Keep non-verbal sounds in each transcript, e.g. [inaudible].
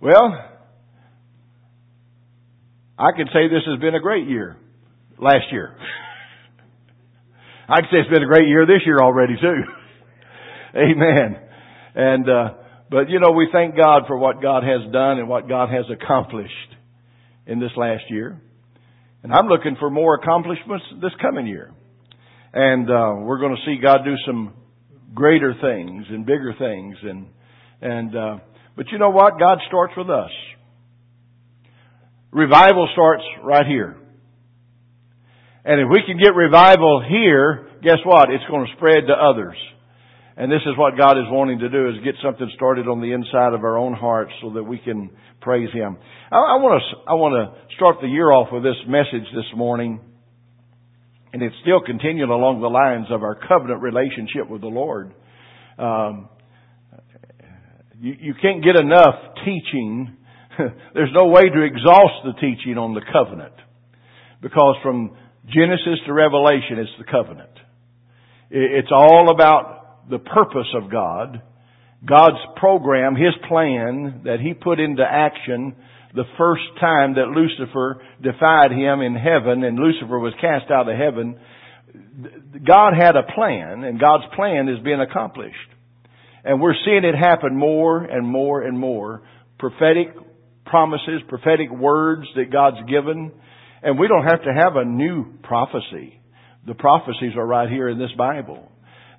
Well, I could say this has been a great year. Last year. I could say it's been a great year this year already too. [laughs] Amen. And, uh, but you know, we thank God for what God has done and what God has accomplished in this last year. And I'm looking for more accomplishments this coming year. And, uh, we're going to see God do some greater things and bigger things and, and, uh, but you know what? God starts with us. Revival starts right here. And if we can get revival here, guess what? It's going to spread to others. And this is what God is wanting to do is get something started on the inside of our own hearts so that we can praise Him. I, I want to, I want to start the year off with this message this morning. And it's still continuing along the lines of our covenant relationship with the Lord. Um, you, you can't get enough teaching. [laughs] There's no way to exhaust the teaching on the covenant. Because from Genesis to Revelation, it's the covenant. It's all about the purpose of God, God's program, His plan that He put into action the first time that Lucifer defied Him in heaven and Lucifer was cast out of heaven. God had a plan and God's plan is being accomplished. And we're seeing it happen more and more and more. Prophetic promises, prophetic words that God's given. And we don't have to have a new prophecy. The prophecies are right here in this Bible.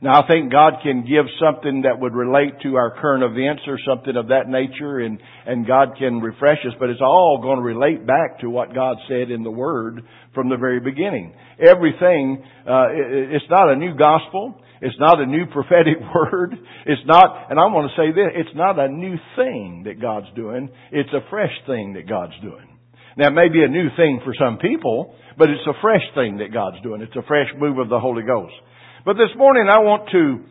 Now I think God can give something that would relate to our current events or something of that nature and, and God can refresh us, but it's all going to relate back to what God said in the Word from the very beginning. Everything, uh, it, it's not a new gospel. It's not a new prophetic [laughs] word. It's not, and I want to say this, it's not a new thing that God's doing. It's a fresh thing that God's doing. Now it may be a new thing for some people, but it's a fresh thing that God's doing. It's a fresh move of the Holy Ghost. But this morning I want to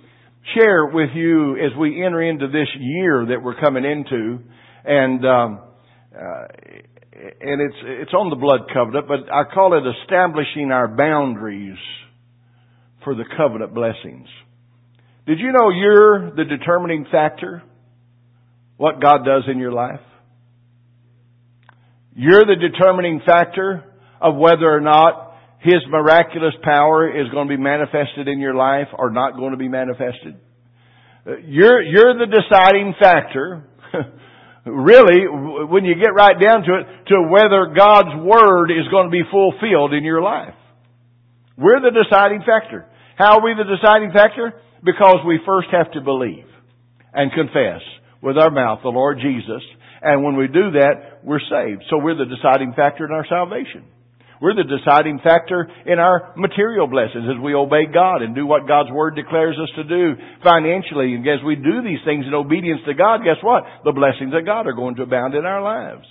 share with you as we enter into this year that we're coming into, and um, uh, and it's it's on the blood covenant, but I call it establishing our boundaries for the covenant blessings. Did you know you're the determining factor what God does in your life? You're the determining factor of whether or not His miraculous power is going to be manifested in your life or not going to be manifested. Uh, you're, you're the deciding factor, [laughs] really, when you get right down to it, to whether God's Word is going to be fulfilled in your life. We're the deciding factor. How are we the deciding factor? Because we first have to believe and confess with our mouth the Lord Jesus. And when we do that, we're saved. So we're the deciding factor in our salvation. We're the deciding factor in our material blessings as we obey God and do what God's Word declares us to do financially. And as we do these things in obedience to God, guess what? The blessings of God are going to abound in our lives.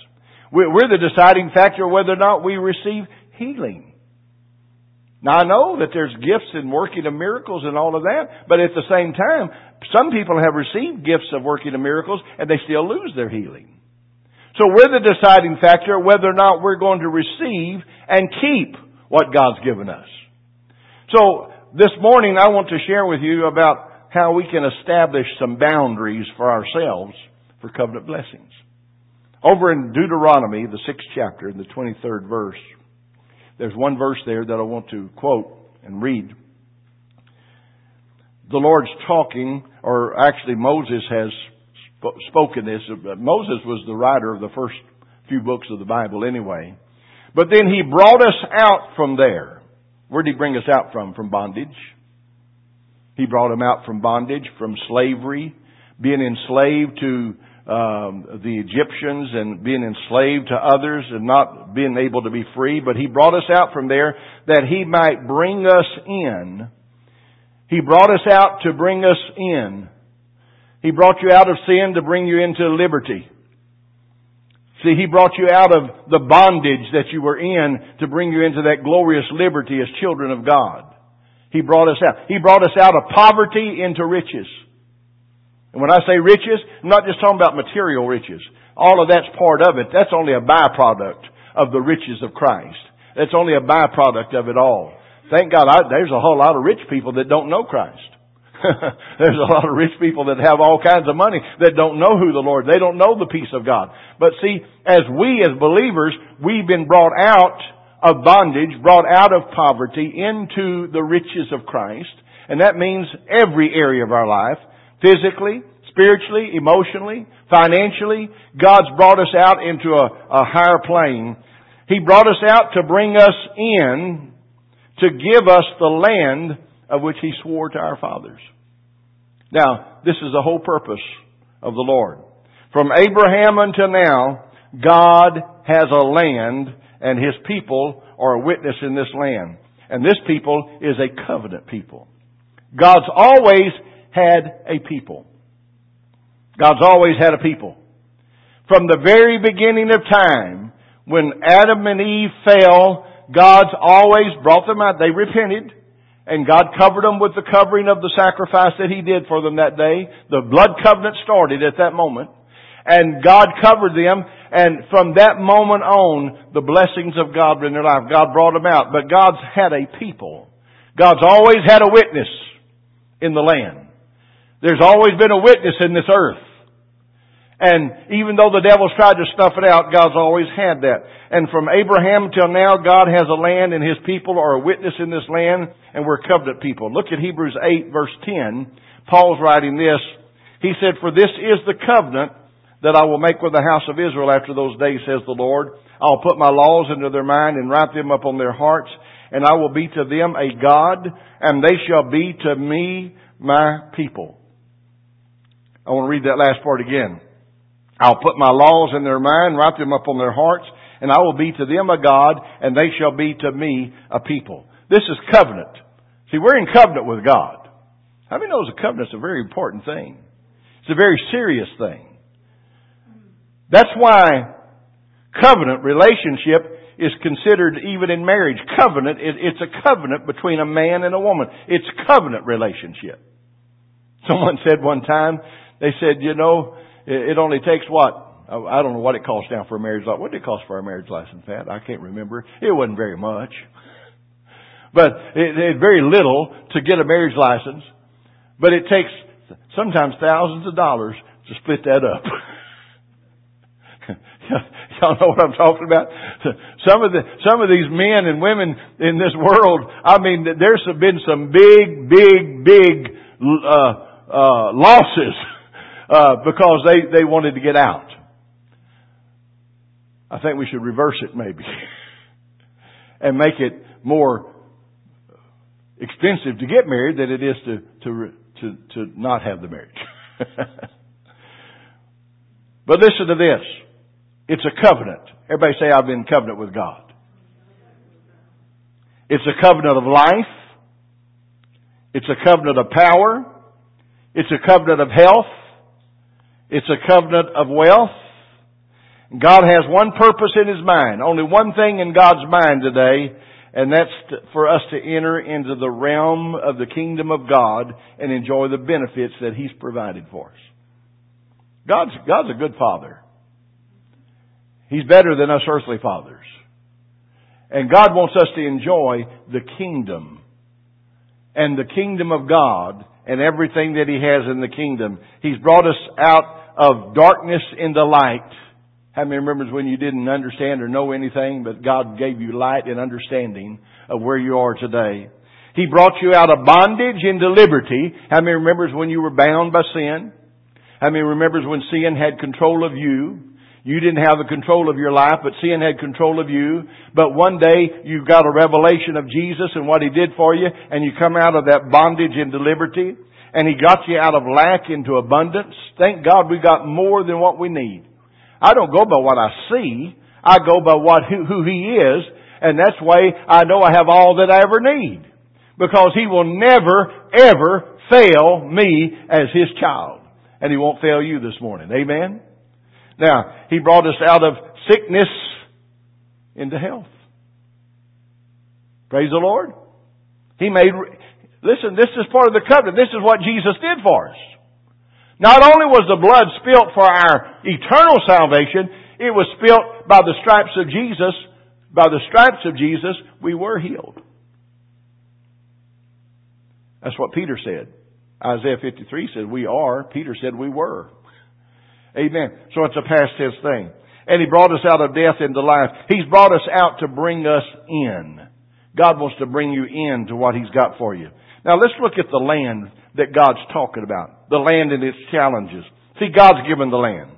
We're the deciding factor whether or not we receive healing. Now I know that there's gifts in working of miracles and all of that, but at the same time, some people have received gifts of working of miracles and they still lose their healing. So we're the deciding factor whether or not we're going to receive and keep what God's given us. So this morning I want to share with you about how we can establish some boundaries for ourselves for covenant blessings. Over in Deuteronomy, the sixth chapter, in the 23rd verse, there's one verse there that I want to quote and read. The Lord's talking, or actually Moses has spoken this. Moses was the writer of the first few books of the Bible anyway. But then he brought us out from there. Where did he bring us out from? From bondage. He brought them out from bondage, from slavery, being enslaved to um, the Egyptians and being enslaved to others and not being able to be free, but He brought us out from there that He might bring us in. He brought us out to bring us in. He brought you out of sin to bring you into liberty. See, He brought you out of the bondage that you were in to bring you into that glorious liberty as children of God. He brought us out. He brought us out of poverty into riches. And when I say riches, I'm not just talking about material riches. All of that's part of it. That's only a byproduct of the riches of Christ. That's only a byproduct of it all. Thank God, I, there's a whole lot of rich people that don't know Christ. [laughs] There's a lot of rich people that have all kinds of money that don't know who the Lord, they don't know the peace of God. But see, as we as believers, we've been brought out of bondage, brought out of poverty into the riches of Christ. And that means every area of our life, physically, spiritually, emotionally, financially. God's brought us out into a, a higher plane. He brought us out to bring us in to give us the land of which He swore to our fathers. Now, this is the whole purpose of the Lord. From Abraham until now, God has a land and His people are a witness in this land. And this people is a covenant people. God's always had a people. God's always had a people. From the very beginning of time, when Adam and Eve fell, God's always brought them out. They repented. And God covered them with the covering of the sacrifice that He did for them that day. The blood covenant started at that moment. And God covered them. And from that moment on, the blessings of God were in their life. God brought them out. But God's had a people. God's always had a witness in the land. There's always been a witness in this earth. And even though the devil's tried to snuff it out, God's always had that. And from Abraham till now, God has a land and His people are a witness in this land and we're covenant people. Look at Hebrews 8 verse 10. Paul's writing this. He said, For this is the covenant that I will make with the house of Israel after those days, says the Lord. I'll put my laws into their mind and write them up on their hearts, and I will be to them a God, and they shall be to me my people. I want to read that last part again. I'll put my laws in their mind, write them up on their hearts, and I will be to them a God, and they shall be to me a people. This is covenant. See, we're in covenant with God. How many knows a covenant's a very important thing? It's a very serious thing. That's why covenant relationship is considered even in marriage. Covenant, it's a covenant between a man and a woman. It's covenant relationship. Someone said one time, they said, you know, it only takes what? I don't know what it costs now for a marriage license. What did it cost for a marriage license, Pat? I can't remember. It wasn't very much. But it, it very little to get a marriage license. But it takes sometimes thousands of dollars to split that up. [laughs] Y'all know what I'm talking about? Some of the, some of these men and women in this world, I mean, there's been some big, big, big, uh, uh, losses [laughs] uh, because they, they wanted to get out. I think we should reverse it maybe [laughs] and make it more expensive to get married than it is to, to, to, to not have the marriage. [laughs] but listen to this. It's a covenant. Everybody say, I've been in covenant with God. It's a covenant of life. It's a covenant of power. It's a covenant of health. It's a covenant of wealth. God has one purpose in His mind, only one thing in God's mind today, and that's for us to enter into the realm of the kingdom of God and enjoy the benefits that He's provided for us. God's, God's a good Father. He's better than us earthly fathers. And God wants us to enjoy the kingdom and the kingdom of God and everything that He has in the kingdom. He's brought us out of darkness into light. How many remembers when you didn't understand or know anything, but God gave you light and understanding of where you are today? He brought you out of bondage into liberty. How many remembers when you were bound by sin? How many remembers when sin had control of you? You didn't have the control of your life, but sin had control of you. But one day you got a revelation of Jesus and what He did for you, and you come out of that bondage into liberty and He got you out of lack into abundance. Thank God we got more than what we need. I don't go by what I see. I go by what, who, who He is. And that's why I know I have all that I ever need. Because He will never, ever fail me as His child. And He won't fail you this morning. Amen? Now, He brought us out of sickness into health. Praise the Lord. He made, Listen, this is part of the covenant. This is what Jesus did for us. Not only was the blood spilt for our eternal salvation, it was spilt by the stripes of Jesus. By the stripes of Jesus, we were healed. That's what Peter said. Isaiah 53 said we are. Peter said we were. Amen. So it's a past tense thing. And He brought us out of death into life. He's brought us out to bring us in. God wants to bring you in to what He's got for you. Now let's look at the land that God's talking about. The land and its challenges. See, God's given the land.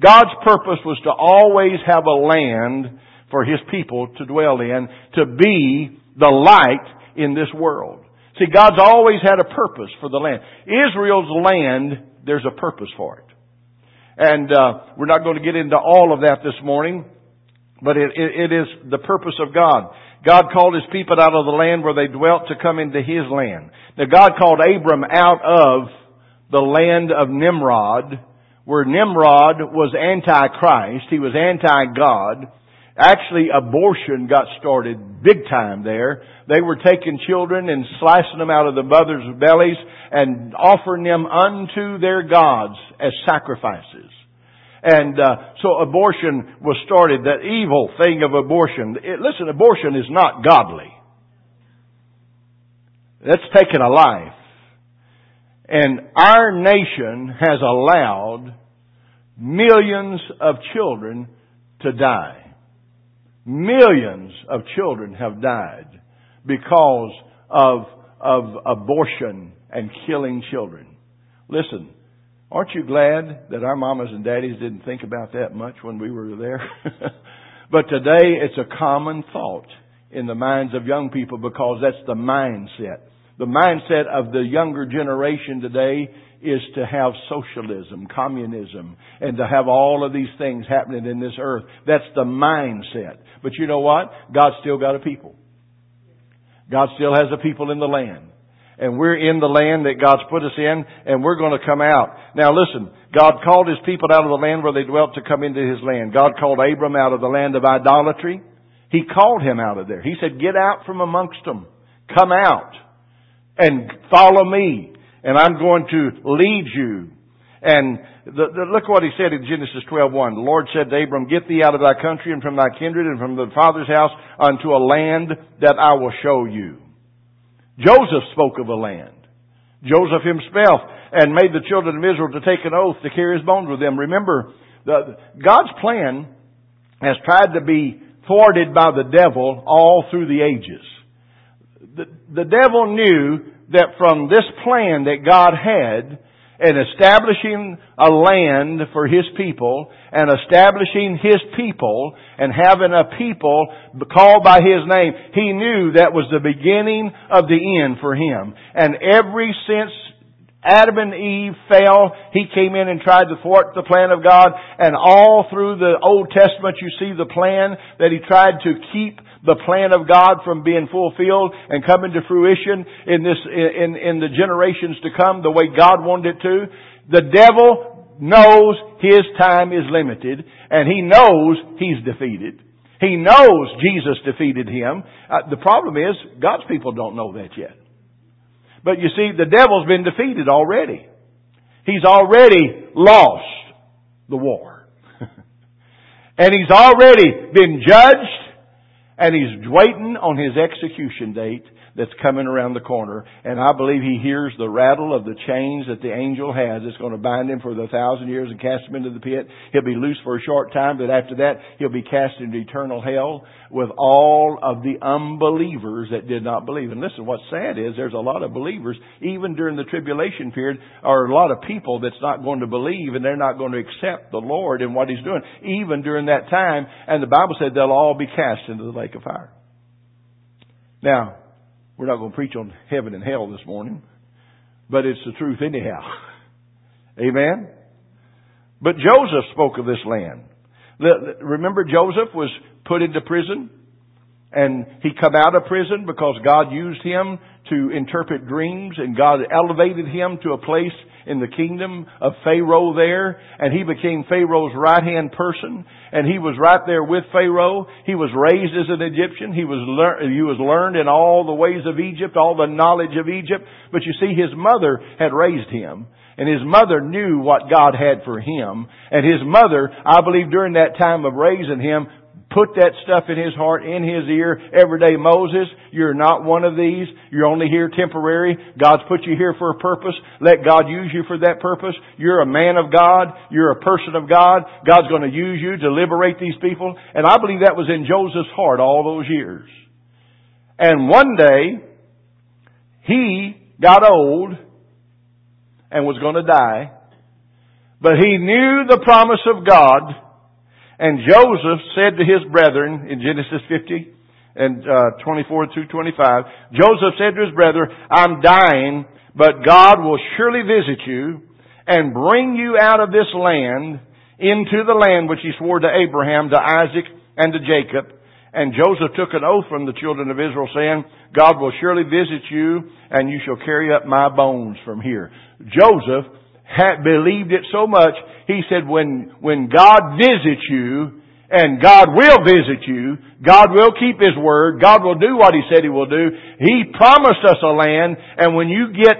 God's purpose was to always have a land for His people to dwell in, to be the light in this world. See, God's always had a purpose for the land. Israel's land, there's a purpose for it. And uh, we're not going to get into all of that this morning, but it, it, it is the purpose of God. God called His people out of the land where they dwelt to come into His land. Now God called Abram out of the land of Nimrod, where Nimrod was anti-Christ, he was anti-God, Actually, abortion got started big time there. They were taking children and slicing them out of the mothers' bellies and offering them unto their gods as sacrifices. And uh, so abortion was started. That evil thing of abortion. It, listen, abortion is not godly. That's taking a life. And our nation has allowed millions of children to die. Millions of children have died because of, of abortion and killing children. Listen, aren't you glad that our mamas and daddies didn't think about that much when we were there? [laughs] but today it's a common thought in the minds of young people because that's the mindset. The mindset of the younger generation today is to have socialism, communism, and to have all of these things happening in this earth. That's the mindset. But you know what? God's still got a people. God still has a people in the land. And we're in the land that God's put us in, and we're going to come out. Now listen, God called His people out of the land where they dwelt to come into His land. God called Abram out of the land of idolatry. He called him out of there. He said, get out from amongst them. Come out and follow me and I'm going to lead you. And the, the, look what he said in Genesis 12:1. The Lord said to Abram, "Get thee out of thy country and from thy kindred and from the father's house unto a land that I will show you." Joseph spoke of a land. Joseph himself and made the children of Israel to take an oath to carry his bones with them. Remember, the, God's plan has tried to be thwarted by the devil all through the ages. The, the devil knew that from this plan that God had in establishing a land for His people and establishing His people and having a people called by His name, He knew that was the beginning of the end for Him. And every since Adam and Eve fell. He came in and tried to thwart the plan of God. And all through the Old Testament you see the plan that He tried to keep the plan of God from being fulfilled and coming to fruition in this, in, in the generations to come the way God wanted it to. The devil knows his time is limited and he knows he's defeated. He knows Jesus defeated him. Uh, the problem is God's people don't know that yet. But you see, the devil's been defeated already. He's already lost the war. [laughs] and he's already been judged and he's waiting on his execution date that's coming around the corner. And I believe he hears the rattle of the chains that the angel has. It's going to bind him for the thousand years and cast him into the pit. He'll be loose for a short time, but after that, he'll be cast into eternal hell with all of the unbelievers that did not believe. And listen, what's sad is there's a lot of believers, even during the tribulation period, are a lot of people that's not going to believe and they're not going to accept the Lord and what He's doing, even during that time. And the Bible said they'll all be cast into the lake of fire. Now, we're not going to preach on heaven and hell this morning, but it's the truth anyhow. [laughs] Amen? But Joseph spoke of this land. Remember Joseph was put into prison? And he come out of prison because God used him to interpret dreams and God elevated him to a place in the kingdom of Pharaoh there, and he became Pharaoh's right hand person, and he was right there with Pharaoh. He was raised as an Egyptian. He was lear- he was learned in all the ways of Egypt, all the knowledge of Egypt. But you see, his mother had raised him. And his mother knew what God had for him. And his mother, I believe during that time of raising him, Put that stuff in his heart, in his ear every day. Moses, you're not one of these. You're only here temporary. God's put you here for a purpose. Let God use you for that purpose. You're a man of God. You're a person of God. God's going to use you to liberate these people. And I believe that was in Joseph's heart all those years. And one day, he got old and was going to die. But he knew the promise of God and Joseph said to his brethren in Genesis 50 and uh, 24 through 25, Joseph said to his brethren, I'm dying, but God will surely visit you and bring you out of this land into the land which he swore to Abraham, to Isaac, and to Jacob. And Joseph took an oath from the children of Israel saying, God will surely visit you and you shall carry up my bones from here. Joseph had believed it so much, he said, when, when God visits you, and God will visit you, God will keep His word, God will do what He said He will do, He promised us a land, and when you get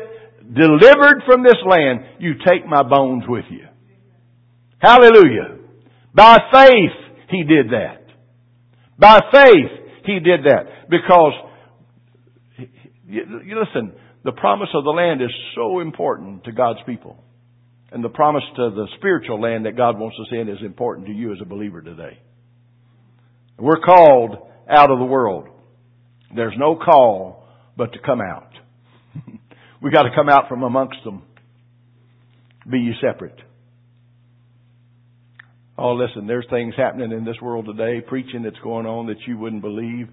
delivered from this land, you take my bones with you. Hallelujah. By faith, He did that. By faith, He did that. Because, listen, the promise of the land is so important to God's people. And the promise to the spiritual land that God wants us in is important to you as a believer today. We're called out of the world. There's no call but to come out. [laughs] we got to come out from amongst them. Be you separate. Oh, listen, there's things happening in this world today, preaching that's going on that you wouldn't believe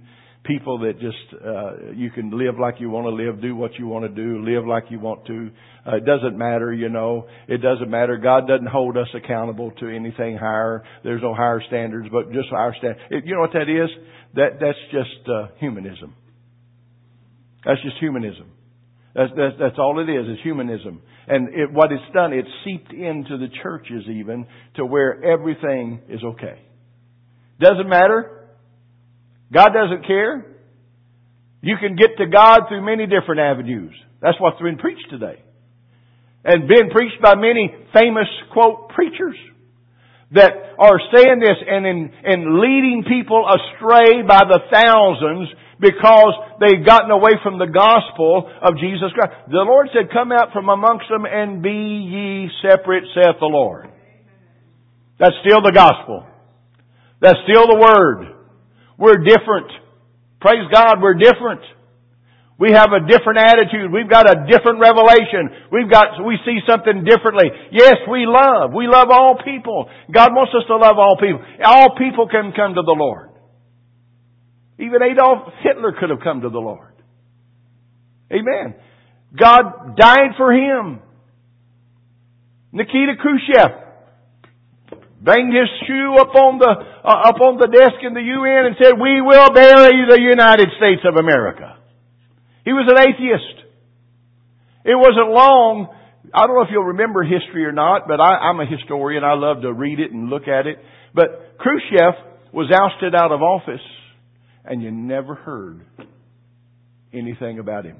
people that just uh, you can live like you want to live, do what you want to do, live like you want to. Uh, it doesn't matter, you know. It doesn't matter. God doesn't hold us accountable to anything higher. There's no higher standards, but just our standard. You know what that is? That that's just uh, humanism. That's just humanism. That's, that's, that's all it is, is humanism. And it, what it's done, it's seeped into the churches even to where everything is okay. Doesn't matter God doesn't care. You can get to God through many different avenues. That's what's been preached today. And been preached by many famous, quote, preachers that are saying this and in, and leading people astray by the thousands because they've gotten away from the gospel of Jesus Christ. The Lord said, come out from amongst them and be ye separate, saith the Lord. That's still the gospel. That's still the word. We're different. Praise God, we're different. We have a different attitude. We've got a different revelation. We've got, we see something differently. Yes, we love. We love all people. God wants us to love all people. All people can come to the Lord. Even Adolf Hitler could have come to the Lord. Amen. God died for him. Nikita Khrushchev banged his shoe up on the uh, up on the desk in the UN and said, "We will bury the United States of America." He was an atheist. It wasn't long. I don't know if you'll remember history or not, but I, I'm a historian. I love to read it and look at it. But Khrushchev was ousted out of office, and you never heard anything about him.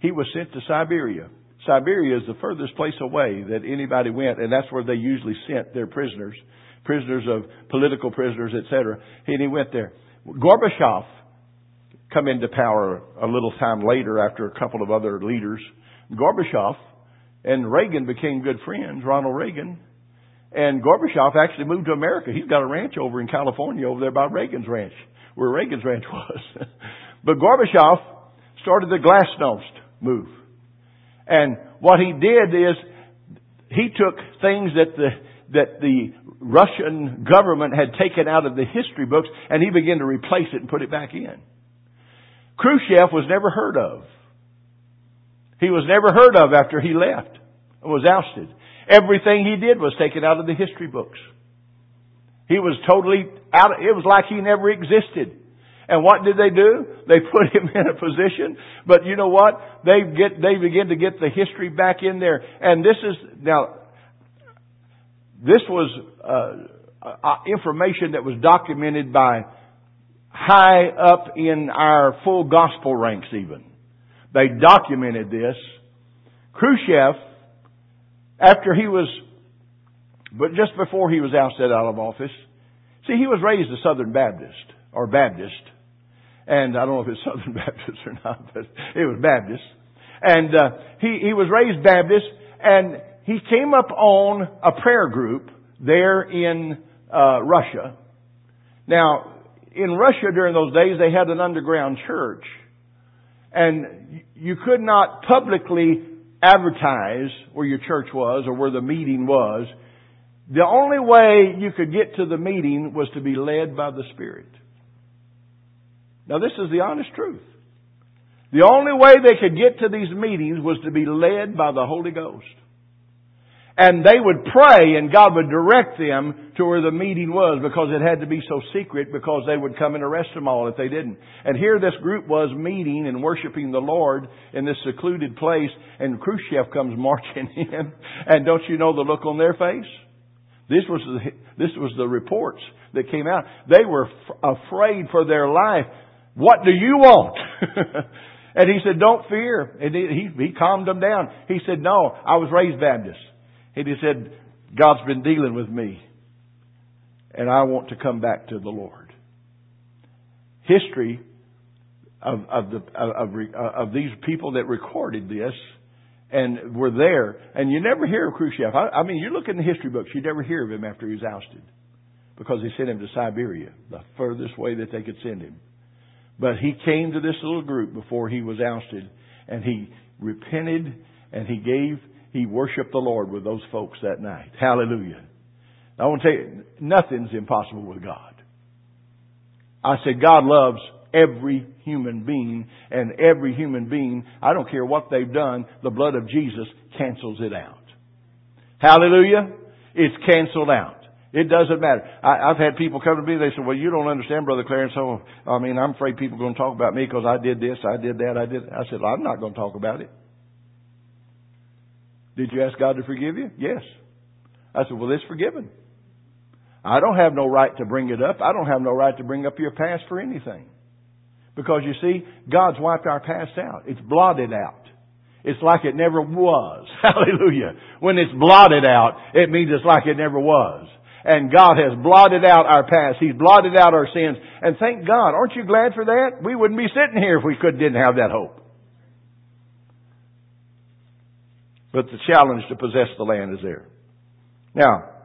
He was sent to Siberia. Siberia is the furthest place away that anybody went, and that's where they usually sent their prisoners, prisoners of political prisoners, etc. And he went there. Gorbachev come into power a little time later after a couple of other leaders. Gorbachev and Reagan became good friends, Ronald Reagan. And Gorbachev actually moved to America. He's got a ranch over in California over there by Reagan's ranch, where Reagan's ranch [laughs] was. but Gorbachev started the Glasnost move. And what he did is he took things that the that the Russian government had taken out of the history books and he began to replace it and put it back in. Khrushchev was never heard of. He was never heard of after he left and was ousted. Everything he did was taken out of the history books. He was totally out. It was like he never existed. And what did they do? They [laughs] put him in a position, but you know what? They get, they begin to get the history back in there. And this is, now, this was, uh, uh, information that was documented by high up in our full gospel ranks even. They documented this. Khrushchev, after he was, but just before he was ousted out of office, See, he was raised a Southern Baptist, or Baptist, and I don't know if it's [laughs] Southern Baptist or not, but it was Baptist. And uh, he, he was raised Baptist, and he came up on a prayer group there in uh, Russia. Now, in Russia during those days, they had an underground church. And you could not publicly advertise where your church was or where the meeting was. The only way you could get to the meeting was to be led by the Spirit. Now this is the honest truth. The only way they could get to these meetings was to be led by the Holy Ghost. And they would pray and God would direct them to where the meeting was because it had to be so secret because they would come and arrest them all if they didn't. And here this group was meeting and worshiping the Lord in this secluded place and Khrushchev comes [laughs] marching in and don't you know the look on their face? This was the, this was the reports that came out. They were f- afraid for their life. What do you want? [laughs] and he said, don't fear. And he, he, calmed them down. He said, no, I was raised Baptist. And he said, God's been dealing with me. And I want to come back to the Lord. History of, of, the, of, of these people that recorded this and were there, and you never hear of Khrushchev. I, I mean, you look in the history books, you never hear of him after he was ousted because they sent him to Siberia, the furthest way that they could send him. But he came to this little group before he was ousted, and he repented and he gave he worshiped the Lord with those folks that night. Hallelujah. I want to tell you, nothing's impossible with God. I said God loves every human being and every human being, I don't care what they've done, the blood of Jesus cancels it out. Hallelujah. It's canceled out. It doesn't matter. I, have had people come to me, they say, well, you don't understand, Brother Clarence, so, I mean, I'm afraid people are going to talk about me because I did this, I did that, I did, I said, well, I'm not going to talk about it. Did you ask God to forgive you? Yes. I said, well, it's forgiven. I don't have no right to bring it up. I don't have no right to bring up your past for anything. Because you see, God's wiped our past out. It's blotted out. It's like it never was. [laughs] Hallelujah. When it's blotted out, it means it's like it never was. And God has blotted out our past. He's blotted out our sins. And thank God. Aren't you glad for that? We wouldn't be sitting here if we could, didn't have that hope. But the challenge to possess the land is there. Now,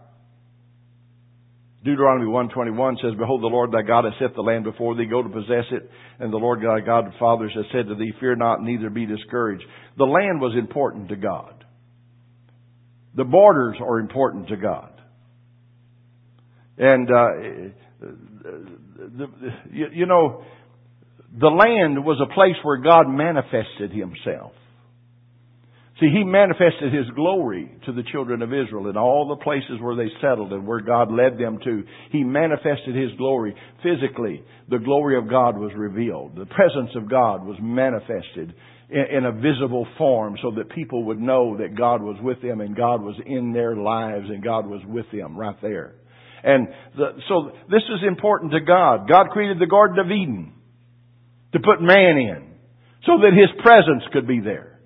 Deuteronomy 121 says, Behold, the Lord thy God has set the land before thee, go to possess it. And the Lord thy God of fathers has said to thee, Fear not, neither be discouraged. The land was important to God. The borders are important to God. And, uh, the, you, you know, the land was a place where God manifested himself. See, he manifested his glory to the children of Israel in all the places where they settled and where God led them to. He manifested his glory physically. The glory of God was revealed. The presence of God was manifested in, a visible form so that people would know that God was with them and God was in their lives and God was with them right there. And the, so this is important to God. God created the Garden of Eden to put man in so that his presence could be there.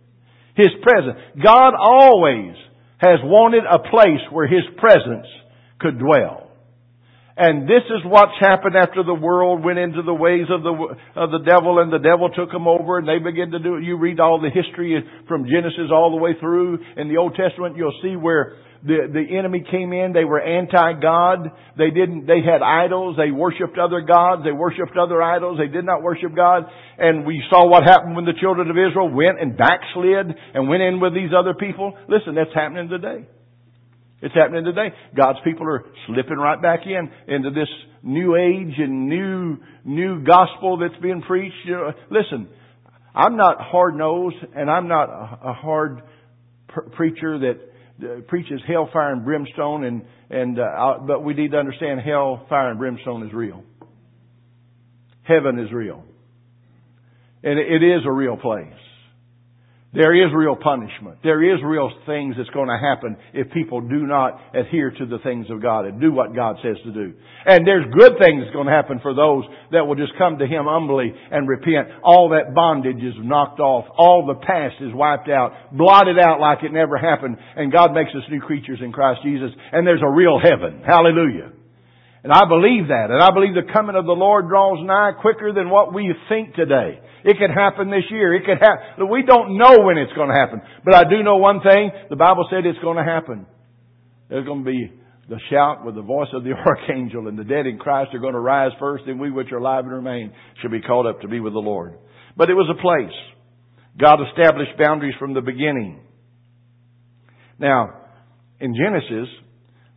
His presence. God always has wanted a place where His presence could dwell. And this is what's happened after the world went into the ways of the, of the devil and the devil took them over and they began to do it. You read all the history from Genesis all the way through in the Old Testament, you'll see where the, the enemy came in. They were anti-God. They didn't, they had idols. They worshiped other gods. They worshiped other idols. They did not worship God. And we saw what happened when the children of Israel went and backslid and went in with these other people. Listen, that's happening today. It's happening today. God's people are slipping right back in into this new age and new new gospel that's being preached. You know, listen, I'm not hard nosed and I'm not a, a hard pr- preacher that uh, preaches hellfire and brimstone, and and uh, but we need to understand hell, fire, and brimstone is real. Heaven is real, and it is a real place. There is real punishment. There is real things that's going to happen if people do not adhere to the things of God and do what God says to do. And there's good things that's going to happen for those that will just come to Him humbly and repent. All that bondage is knocked off. All the past is wiped out, blotted out like it never happened. And God makes us new creatures in Christ Jesus. And there's a real heaven. Hallelujah. And I believe that. And I believe the coming of the Lord draws nigh quicker than what we think today. It could happen this year. It could happen. We don't know when it's going to happen. But I do know one thing. The Bible said it's going to happen. There's going to be the shout with the voice of the [laughs] archangel and the dead in Christ are going to rise first and we which are alive and remain shall be called up to be with the Lord. But it was a place. God established boundaries from the beginning. Now, in Genesis,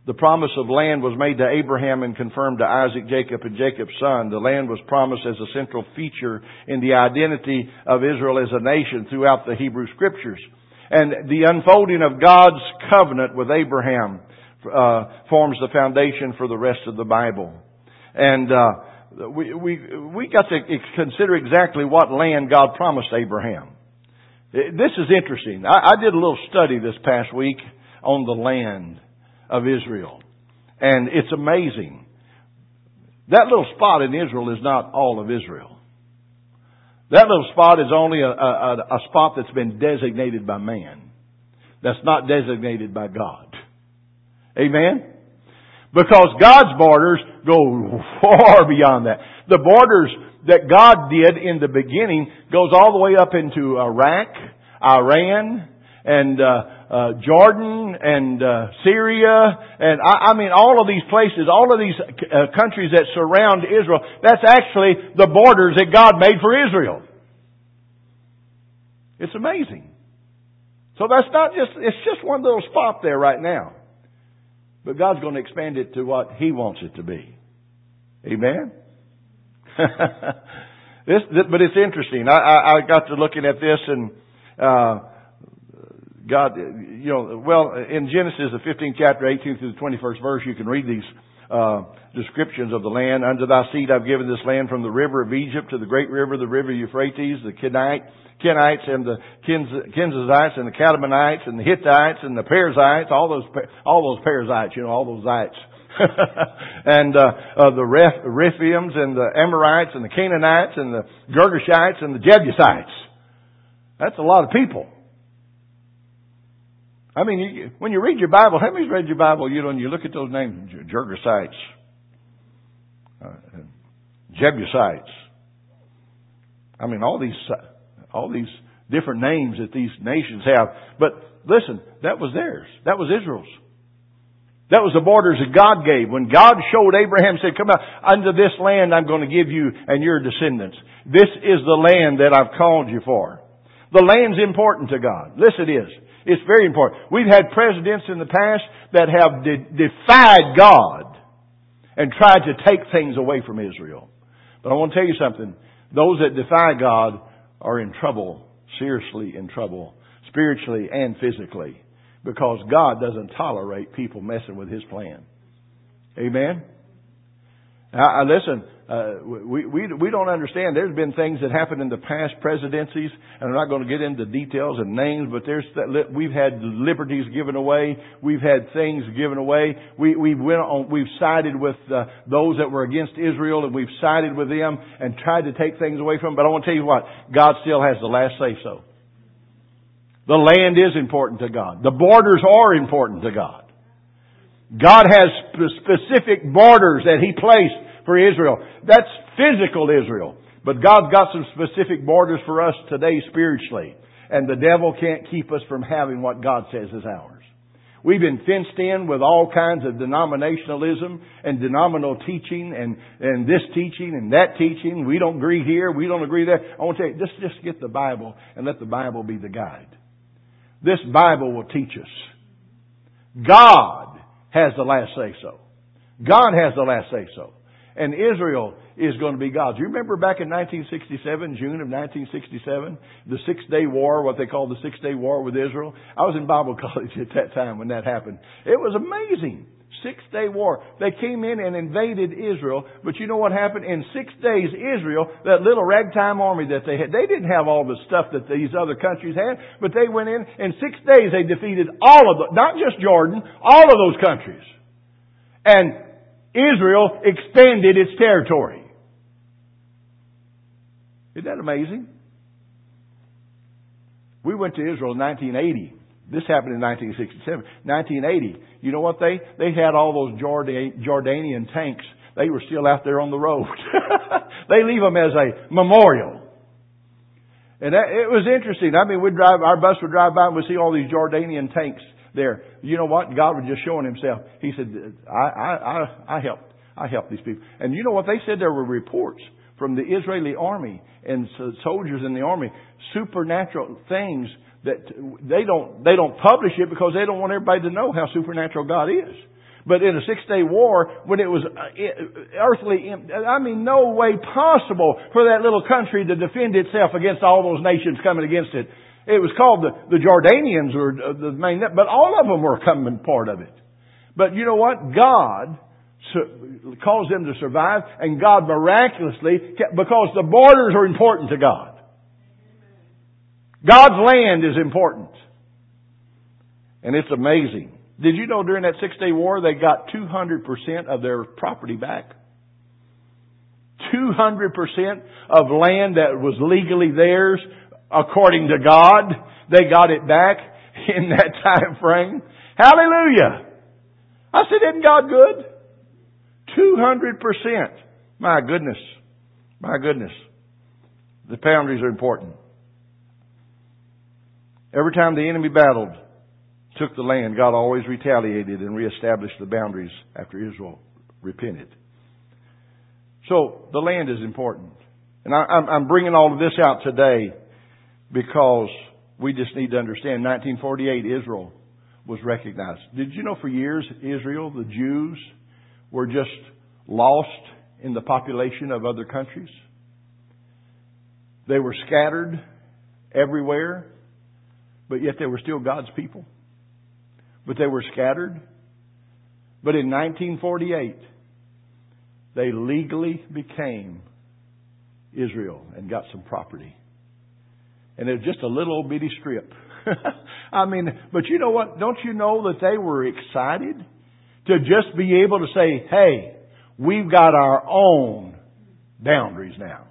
the promise of land was made to Abraham and confirmed to Isaac, Jacob, and Jacob's son. The land was promised as a central feature in the identity of Israel as a nation throughout the Hebrew scriptures. And the unfolding of God's covenant with Abraham uh, forms the foundation for the rest of the Bible. And uh, we, we, we got to consider exactly what land God promised Abraham. This is interesting. I, I did a little study this past week on the land of Israel. And it's amazing. That little spot in Israel is not all of Israel. That little spot is only a, a, a spot that's been designated by man. That's not designated by God. Amen? Because God's borders go far beyond that. The borders that God did in the beginning goes all the way up into Iraq, Iran, and uh, uh, Jordan and uh, Syria, and I, I mean all of these places, all of these uh, countries that surround Israel. That's actually the borders that God made for Israel. It's amazing. So that's not just, it's just one little spot there right now. But God's going to expand it to what He wants it to be. Amen? [laughs] this, but it's interesting. I, I, I got to looking at this and, uh, God, you know, well, in Genesis, the 15th chapter, 18th through the 21st verse, you can read these uh, descriptions of the land. Unto thy seed I've given this land from the river of Egypt to the great river, the river Euphrates, the Kenite, Kenites and the Kenizzites and the Kadmonites and the Hittites and the Perizzites, all those, all those Perizzites, you know, all those Zites. [laughs] and uh, uh, the Reph- and the Amorites and the Canaanites and the Girgashites and the Jebusites. That's a lot of people. I mean, you, when you read your Bible, how many's read your Bible? You know, and you look at those names, Jergasites, uh, Jebusites. I mean, all these, all these different names that these nations have. But listen, that was theirs. That was Israel's. That was the borders that God gave. When God showed Abraham, said, come out, unto this land I'm going to give you and your descendants. This is the land that I've called you for. The land's important to God. Listen, it is. It's very important. We've had presidents in the past that have de- defied God and tried to take things away from Israel. But I want to tell you something. Those that defy God are in trouble, seriously in trouble, spiritually and physically, because God doesn't tolerate people messing with His plan. Amen? Now, listen, uh, we, we, we don't understand. There's been things that happened in the past presidencies, and I'm not going to get into details and names, but there's, we've had liberties given away. We've had things given away. We, we went on, we've sided with uh, those that were against Israel, and we've sided with them and tried to take things away from them. But I want to tell you what, God still has the last say so. The land is important to God. The borders are important to God. God has specific borders that He placed for Israel. That's physical Israel. But God's got some specific borders for us today spiritually. And the devil can't keep us from having what God says is ours. We've been fenced in with all kinds of denominationalism and denominational teaching and, and this teaching and that teaching. We don't agree here. We don't agree there. I want to tell you, just, just get the Bible and let the Bible be the guide. This Bible will teach us. God has the last say so. God has the last say so and Israel is going to be God's. You remember back in 1967, June of 1967, the Six Day War, what they called the Six Day War with Israel? I was in Bible [laughs] college at that time when that happened. It was amazing. Six day war. They came in and invaded Israel, but you know what happened? In six days, Israel, that little ragtime army that they had, they didn't have all the stuff that these other countries had, but they went in, in six days they defeated all of them, not just Jordan, all of those countries. And Israel expanded its territory. Isn't that amazing? We went to Israel in 1980. This happened in 1967. 1980. You know what they? They had all those Jordanian tanks they were still out there on the road. [laughs] they leave them as a memorial. And that, it was interesting. I mean, we'd drive, our bus would drive by and we'd see all these Jordanian tanks there. You know what? God was just showing himself. He said, I, I, I, helped. I helped these people. And you know what? They said there were reports from the Israeli army and soldiers in the army, supernatural things that they don't, they don't publish it because they don't want everybody to know how supernatural God is. But in a six day war, when it was uh, earthly, I mean, no way possible for that little country to defend itself against all those nations coming against it. It was called the, the Jordanians were uh, the main, but all of them were coming part of it. But you know what? God caused them to survive, and God miraculously, because the borders are important to God. God's land is important. And it's amazing. Did you know during that six day war they got 200% of their property back? 200% of land that was legally theirs according to God, they got it back [laughs] in that time frame. Hallelujah! I said, isn't God good? 200%. My goodness. My goodness. The boundaries are important. Every time the enemy battled, took the land, God always retaliated and reestablished the boundaries after Israel repented. So the land is important. And I, am bringing all of this out today because we just need to understand 1948 Israel was recognized. Did you know for years Israel, the Jews, were just lost in the population of other countries? They were scattered everywhere, but yet they were still God's people but they were scattered. But in 1948, they legally became Israel and got some property. And it was just a little bitty strip. [laughs] I mean, but you know what? Don't you know that they were excited to just be able to say, hey, we've got our own boundaries now.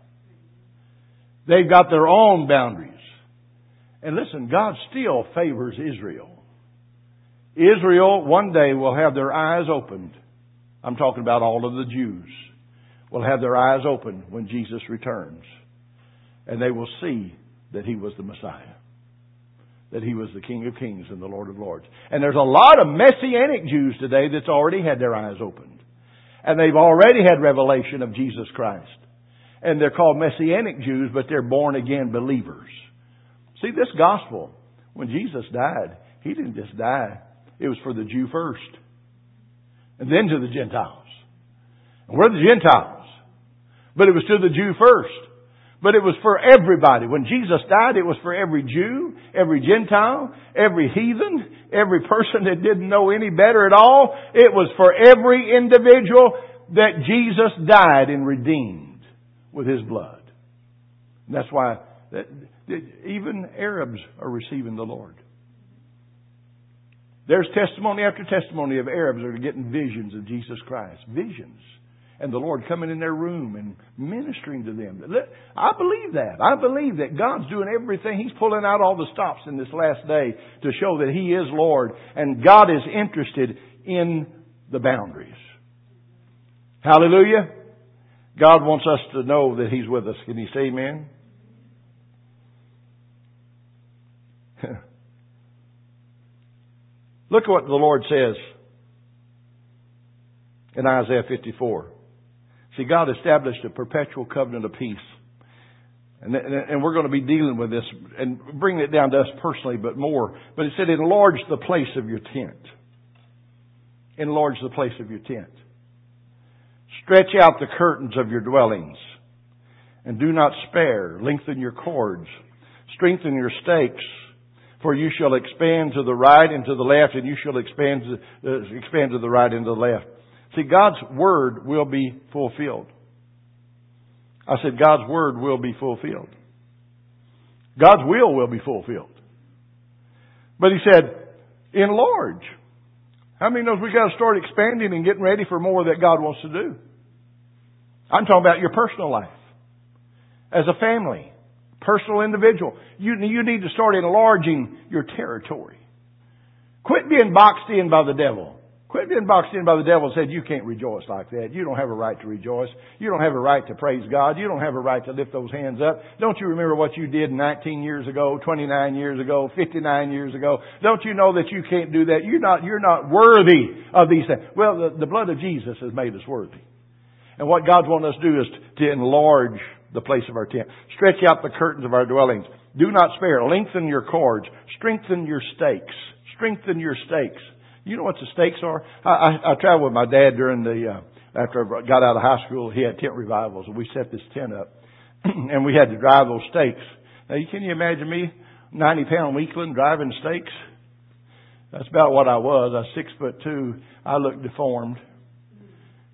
They've got their own boundaries. And listen, God still favors Israel. Israel one day will have their eyes opened. I'm talking about all of the Jews will have their eyes opened when Jesus returns. And they will see that He was the Messiah. That He was the King of Kings and the Lord of Lords. And there's a lot of Messianic Jews today that's already had their eyes opened. And they've already had revelation of Jesus Christ. And they're called Messianic Jews, but they're born again believers. See, this gospel, when Jesus died, He didn't just die it was for the Jew first. And then to the Gentiles. And we're the Gentiles. But it was to the Jew first. But it was for everybody. When Jesus died, it was for every Jew, every Gentile, every heathen, every person that didn't know any better at all. It was for every individual that Jesus died and redeemed with His blood. And that's why that, even Arabs are receiving the Lord. There's testimony after testimony of Arabs that are getting visions of Jesus Christ. Visions. And the Lord coming in their room and ministering to them. I believe that. I believe that God's doing everything. He's pulling out all the stops in this last day to show that He is Lord. And God is interested in the boundaries. Hallelujah. God wants us to know that He's with us. Can you say amen? [laughs] Look at what the Lord says in Isaiah 54. See, God established a perpetual covenant of peace. And, and we're going to be dealing with this and bringing it down to us personally, but more. But it said, enlarge the place of your tent. Enlarge the place of your tent. Stretch out the curtains of your dwellings. And do not spare. Lengthen your cords. Strengthen your stakes for you shall expand to the right and to the left, and you shall expand to, uh, expand to the right and to the left. See, God's word will be fulfilled. I said, God's word will be fulfilled. God's will will be fulfilled. But he said, enlarge. How many knows we got to start expanding and getting ready for more that God wants to do? I'm talking about your personal life. As a family personal individual. You, you need to start enlarging your territory. Quit being boxed in by the devil. Quit being boxed in by the devil and said, you can't rejoice like that. You don't have a right to rejoice. You don't have a right to praise God. You don't have a right to lift those hands up. Don't you remember what you did 19 years ago, 29 years ago, 59 years ago? Don't you know that you can't do that? You're not, you're not worthy of these things. Well, the, the blood of Jesus has made us worthy. And what God's wanting us to do is to enlarge the place of our tent. Stretch out the curtains of our dwellings. Do not spare. Lengthen your cords. Strengthen your stakes. Strengthen your stakes. You know what the stakes are? I, I, I traveled with my dad during the, uh, after I got out of high school, he had tent revivals and we set this tent up [clears throat] and we had to drive those stakes. Now can you imagine me, 90 pound weakling driving stakes? That's about what I was. I was six foot two. I looked deformed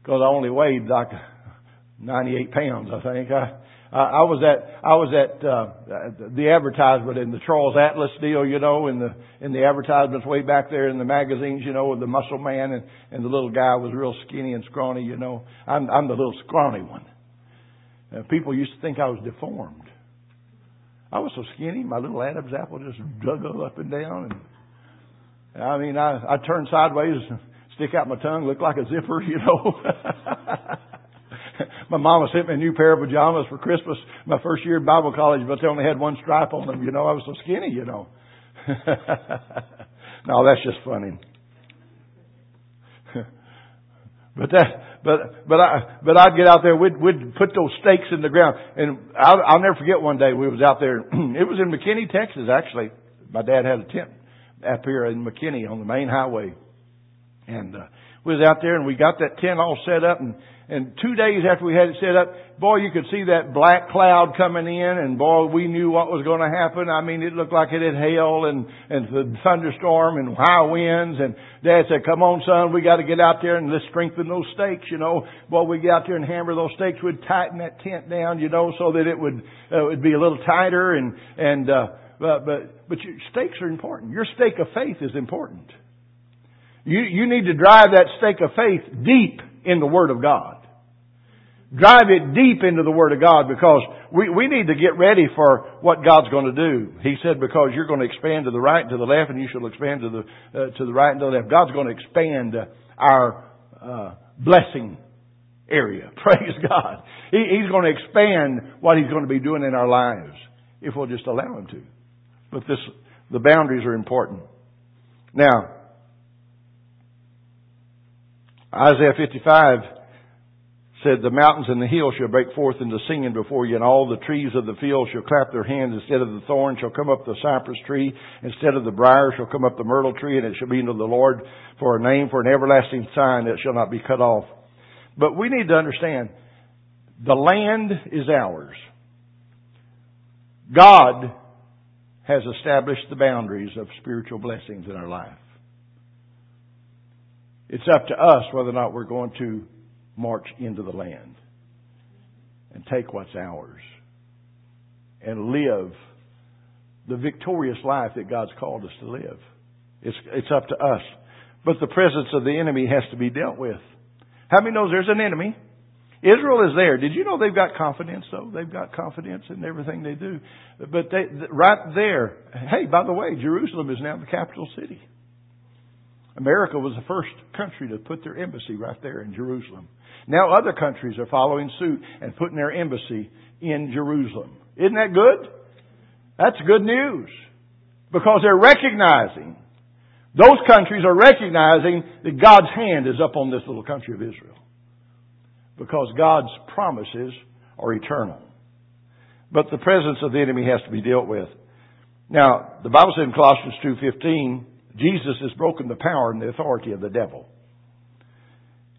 because I only weighed like 98 pounds, I think. I, I was at I was at uh, the advertisement in the Charles Atlas deal, you know, in the in the advertisements way back there in the magazines, you know, with the muscle man and and the little guy was real skinny and scrawny, you know. I'm I'm the little scrawny one. And people used to think I was deformed. I was so skinny, my little Adam's apple just dug up and down, and I mean, I I turned sideways, stick out my tongue, look like a zipper, [laughs] you know. [laughs] my mama sent me a new pair of pajamas for Christmas my first year in Bible college, but they only had one stripe on them. You know, I was so skinny, you know. [laughs] no, that's just funny. [laughs] but that, but, but I, but I'd get out there, we'd, we'd put those stakes in the ground. And I'll, I'll never forget one day we was out there. [clears throat] it was in McKinney, Texas, actually. My dad had a tent up here in McKinney on the main highway. And, uh, we was out there and we got that tent all set up and and two days after we had it set up, boy, you could see that black cloud coming in, and boy, we knew what was going to happen. I mean, it looked like it had hail and and the thunderstorm and high winds. And Dad said, "Come on, son, we got to get out there and let's strengthen those stakes." You know, boy, we get out there and hammer those stakes. We'd tighten that tent down, you know, so that it would uh, it would be a little tighter. And and uh, but but but your stakes are important. Your stake of faith is important. You you need to drive that stake of faith deep in the Word of God. Drive it deep into the Word of God because we, we need to get ready for what God's going to do. He said because you're going to expand to the right and to the left and you shall expand to the, uh, to the right and to the left. God's going to expand our, uh, blessing area. [laughs] Praise God. He, he's going to expand what He's going to be doing in our lives if we'll just allow Him to. But this, the boundaries are important. Now, Isaiah 55 said, The mountains and the hills shall break forth into singing before you, and all the trees of the field shall clap their hands. Instead of the thorn shall come up the cypress tree. Instead of the brier shall come up the myrtle tree, and it shall be unto the Lord for a name, for an everlasting sign that shall not be cut off. But we need to understand, the land is ours. God has established the boundaries of spiritual blessings in our life. It's up to us whether or not we're going to march into the land and take what's ours and live the victorious life that God's called us to live. It's, it's up to us. But the presence of the enemy has to be dealt with. How many knows there's an enemy? Israel is there. Did you know they've got confidence though? They've got confidence in everything they do. But they, right there, hey, by the way, Jerusalem is now the capital city. America was the first country to put their embassy right there in Jerusalem. Now other countries are following suit and putting their embassy in Jerusalem. Isn't that good? That's good news. Because they're recognizing, those countries are recognizing that God's hand is up on this little country of Israel. Because God's promises are eternal. But the presence of the enemy has to be dealt with. Now, the Bible says in Colossians 2.15, Jesus has broken the power and the authority of the devil.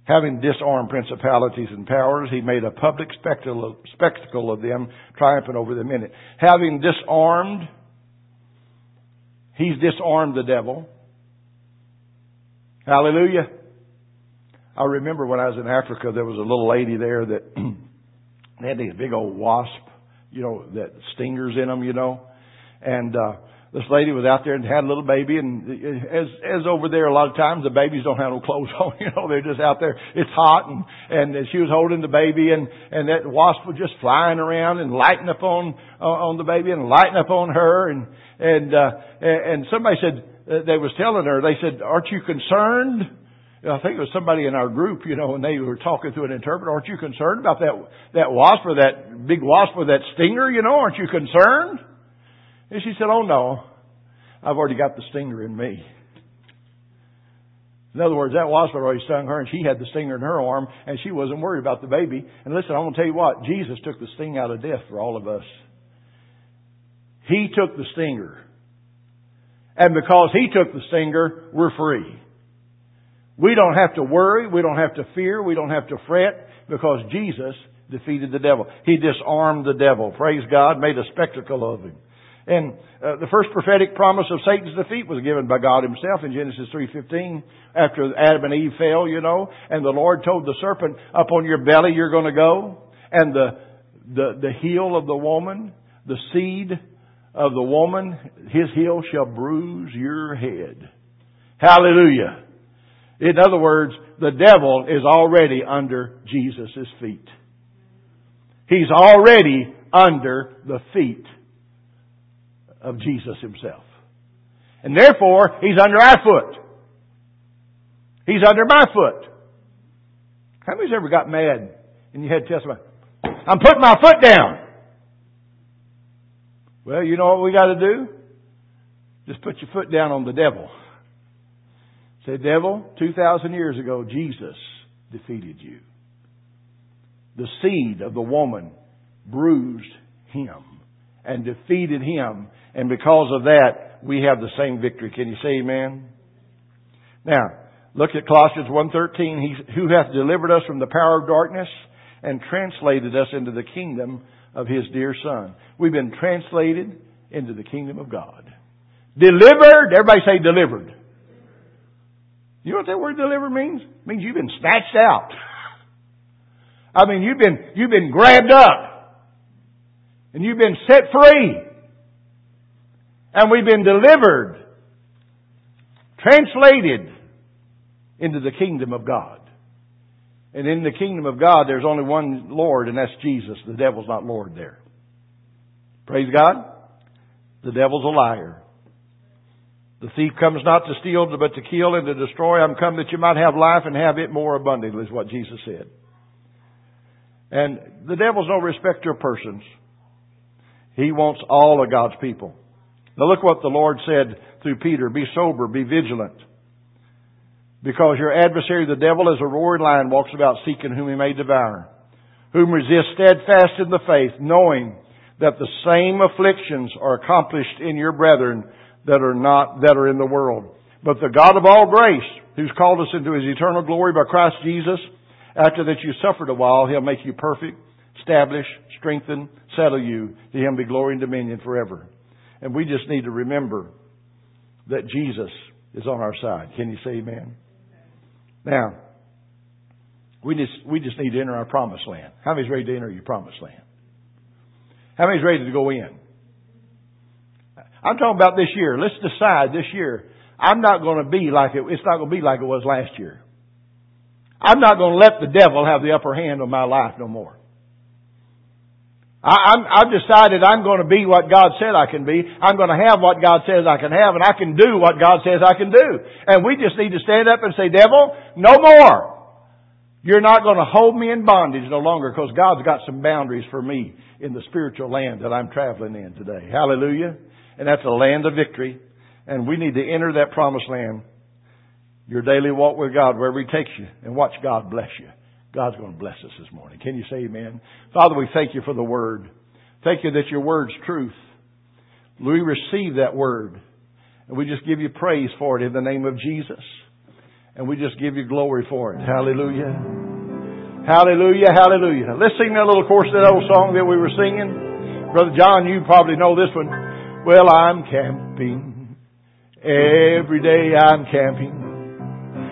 Having disarmed principalities and powers, he made a public spectacle of them, triumphing over them in it. Having disarmed, he's disarmed the devil. Hallelujah. I remember when I was in Africa, there was a little lady there that [clears throat] had these big old wasp, you know, that stingers in them, you know. And, uh, this lady was out there and had a little baby and as as over there a lot of times the babies don't have no clothes [laughs] on you know they're just out there it's hot and and she was holding the baby and and that wasp was just flying around and lighting up on on the baby and lighting up on her and and uh and somebody said uh, they was telling her they said aren't you concerned I think it was somebody in our group, you know, and they were talking to an interpreter. Aren't you concerned about that that wasp or that big wasp with that stinger? You know, aren't you concerned? And she said, "Oh no, I've already got the stinger in me." In other words, that wasp had already stung her, and she had the stinger in her arm, and she wasn't worried about the baby. And listen, I'm going to tell you what: Jesus took the sting out of death for all of us. He took the stinger. And because He took the stinger, we're free. We don't have to worry. We don't have to fear. We don't have to fret because Jesus defeated the devil. He disarmed the devil. Praise God. Made a spectacle of him. And uh, the first prophetic promise of Satan's defeat was given by God himself in Genesis 3.15 after Adam and Eve fell, you know. And the Lord told the serpent, up on your belly you're going to go. And the, the, the heel of the woman, the seed of the woman, his heel shall bruise your head. Hallelujah. In other words, the devil is already under Jesus' feet. He's already under the feet of Jesus himself. And therefore, he's under our foot. He's under my foot. How many's ever got mad and you had testimony? I'm putting my foot down. Well, you know what we got to do? Just put your foot down on the devil. Say, devil, 2,000 years ago, Jesus defeated you. The seed of the woman bruised him and defeated him. And because of that, we have the same victory. Can you say amen? Now, look at Colossians 1.13. He, who hath delivered us from the power of darkness and translated us into the kingdom of His dear Son. We've been translated into the kingdom of God. Delivered. Everybody say delivered. You know what that word delivered means? It means you've been snatched out. I mean, you've been, you've been grabbed up. And you've been set free. And we've been delivered. Translated into the kingdom of God. And in the kingdom of God, there's only one Lord, and that's Jesus. The devil's not Lord there. Praise God. The devil's a liar. The thief comes not to steal, but to kill and to destroy. I'm come that you might have life and have it more abundantly, is what Jesus said. And the devil's no respecter of persons. He wants all of God's people. Now look what the Lord said through Peter. Be sober, be vigilant. Because your adversary, the devil, as a roaring lion, walks about seeking whom he may devour. Whom resist steadfast in the faith, knowing that the same afflictions are accomplished in your brethren that are not, that are in the world. But the God of all grace, who's called us into his eternal glory by Christ Jesus, after that you suffered a while, he'll make you perfect, establish, strengthen, settle you. To him be glory and dominion forever. And we just need to remember that Jesus is on our side. Can you say amen? Now, we just, we just need to enter our promised land. How many's ready to enter your promised land? How many's ready to go in? I'm talking about this year. Let's decide this year. I'm not going to be like it, it's not going to be like it was last year. I'm not going to let the devil have the upper hand on my life no more. I, I've decided I'm going to be what God said I can be. I'm going to have what God says I can have, and I can do what God says I can do. And we just need to stand up and say, devil, no more. You're not going to hold me in bondage no longer because God's got some boundaries for me in the spiritual land that I'm traveling in today. Hallelujah. And that's a land of victory. And we need to enter that promised land. Your daily walk with God, wherever He takes you, and watch God bless you. God's going to bless us this morning. Can you say amen? Father, we thank you for the word. Thank you that your word's truth. We receive that word. And we just give you praise for it in the name of Jesus. And we just give you glory for it. Hallelujah. Hallelujah, hallelujah. Let's sing that little chorus, that old song that we were singing. Brother John, you probably know this one. Well, I'm camping. Every day I'm camping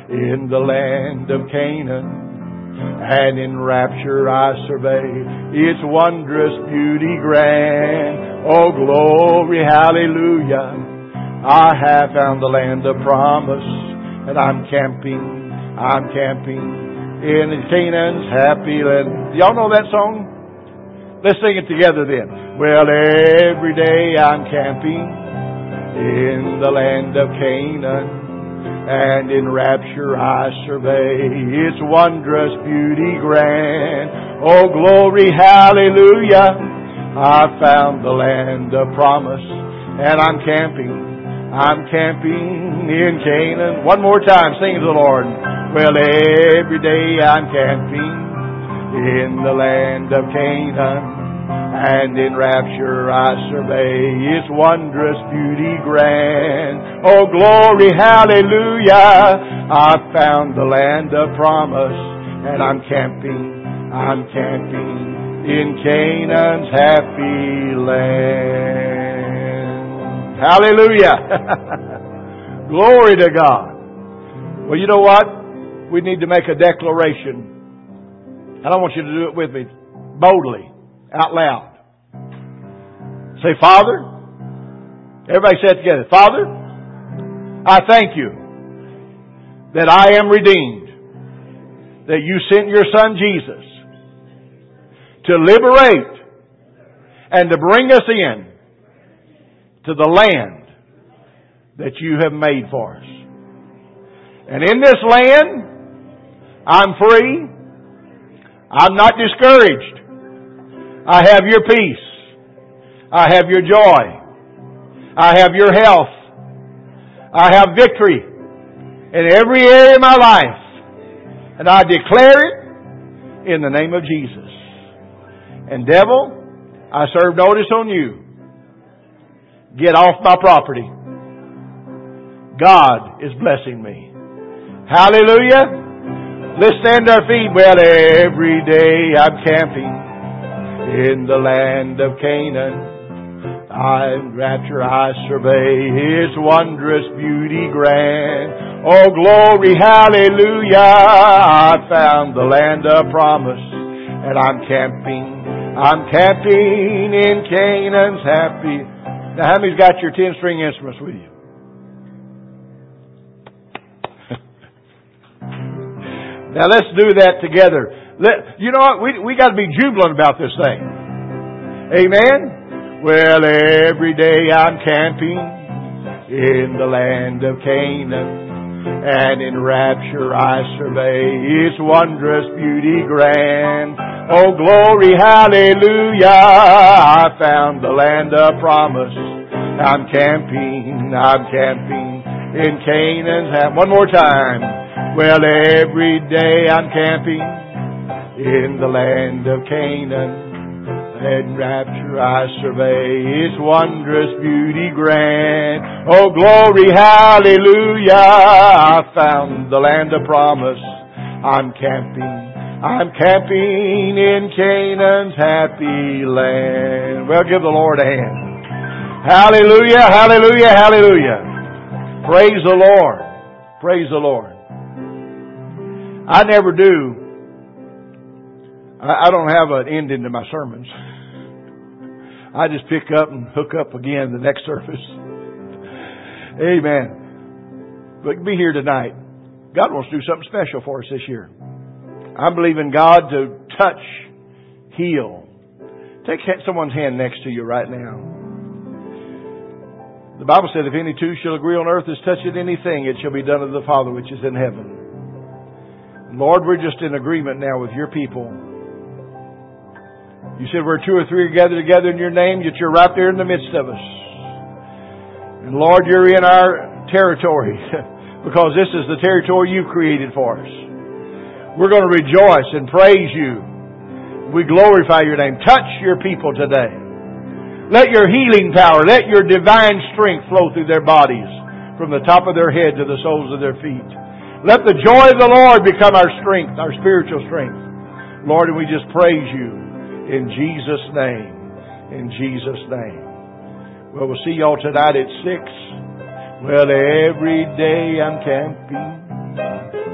in the land of Canaan and in rapture I survey its wondrous beauty grand. Oh glory, hallelujah. I have found the land of promise and I'm camping, I'm camping in Canaan's happy land. Y'all know that song? Let's sing it together then. Well, every day I'm camping in the land of Canaan and in rapture I survey its wondrous beauty grand. Oh glory, hallelujah, I found the land of promise, and I'm camping, I'm camping in Canaan. One more time, sing to the Lord. Well, every day I'm camping in the land of Canaan and in rapture I survey its wondrous beauty grand. Oh glory, hallelujah, I've found the land of promise, and I'm camping, I'm camping in Canaan's happy land. Hallelujah. [laughs] glory to God. Well, you know what? We need to make a declaration. And I want you to do it with me boldly out loud. Say, Father, everybody say it together. Father, I thank you that I am redeemed, that you sent your son Jesus to liberate and to bring us in to the land that you have made for us. And in this land, I'm free. I'm not discouraged. I have your peace. I have your joy. I have your health. I have victory in every area of my life. And I declare it in the name of Jesus. And devil, I serve notice on you. Get off my property. God is blessing me. Hallelujah. Let's stand our feet. Well, every day I'm camping in the land of Canaan. I rapture I survey His wondrous beauty grand. Oh glory, hallelujah! I found the land of promise, and I'm camping. I'm camping in Canaan's happy. Now, how many's got your ten string instruments with you? [laughs] now let's do that together. Let, you know what? We we got to be jubilant about this thing. Amen. Well, every day I'm camping in the land of Canaan, and in rapture I survey its wondrous beauty grand. Oh, glory, hallelujah! I found the land of promise. I'm camping, I'm camping in Canaan's hand. One more time. Well, every day I'm camping in the land of Canaan in rapture I survey its wondrous beauty grand. Oh glory, hallelujah, I found the land of promise. I'm camping, I'm camping in Canaan's happy land. Well, give the Lord a hand. Hallelujah, hallelujah, hallelujah. Praise the Lord. Praise the Lord. I never do I don't have an ending to my sermons. I just pick up and hook up again the next service. Amen. But be here tonight. God wants to do something special for us this year. I believe in God to touch, heal. Take someone's hand next to you right now. The Bible said, if any two shall agree on earth as touching anything, it shall be done of the Father which is in heaven. Lord, we're just in agreement now with your people you said where two or three are gathered together in your name, yet you're right there in the midst of us. And Lord, you're in our territory [laughs] because this is the territory you've created for us. We're going to rejoice and praise you. We glorify your name. Touch your people today. Let your healing power, let your divine strength flow through their bodies from the top of their head to the soles of their feet. Let the joy of the Lord become our strength, our spiritual strength. Lord, and we just praise you. In Jesus' name. In Jesus' name. Well, we'll see y'all tonight at 6. Well, every day I'm camping.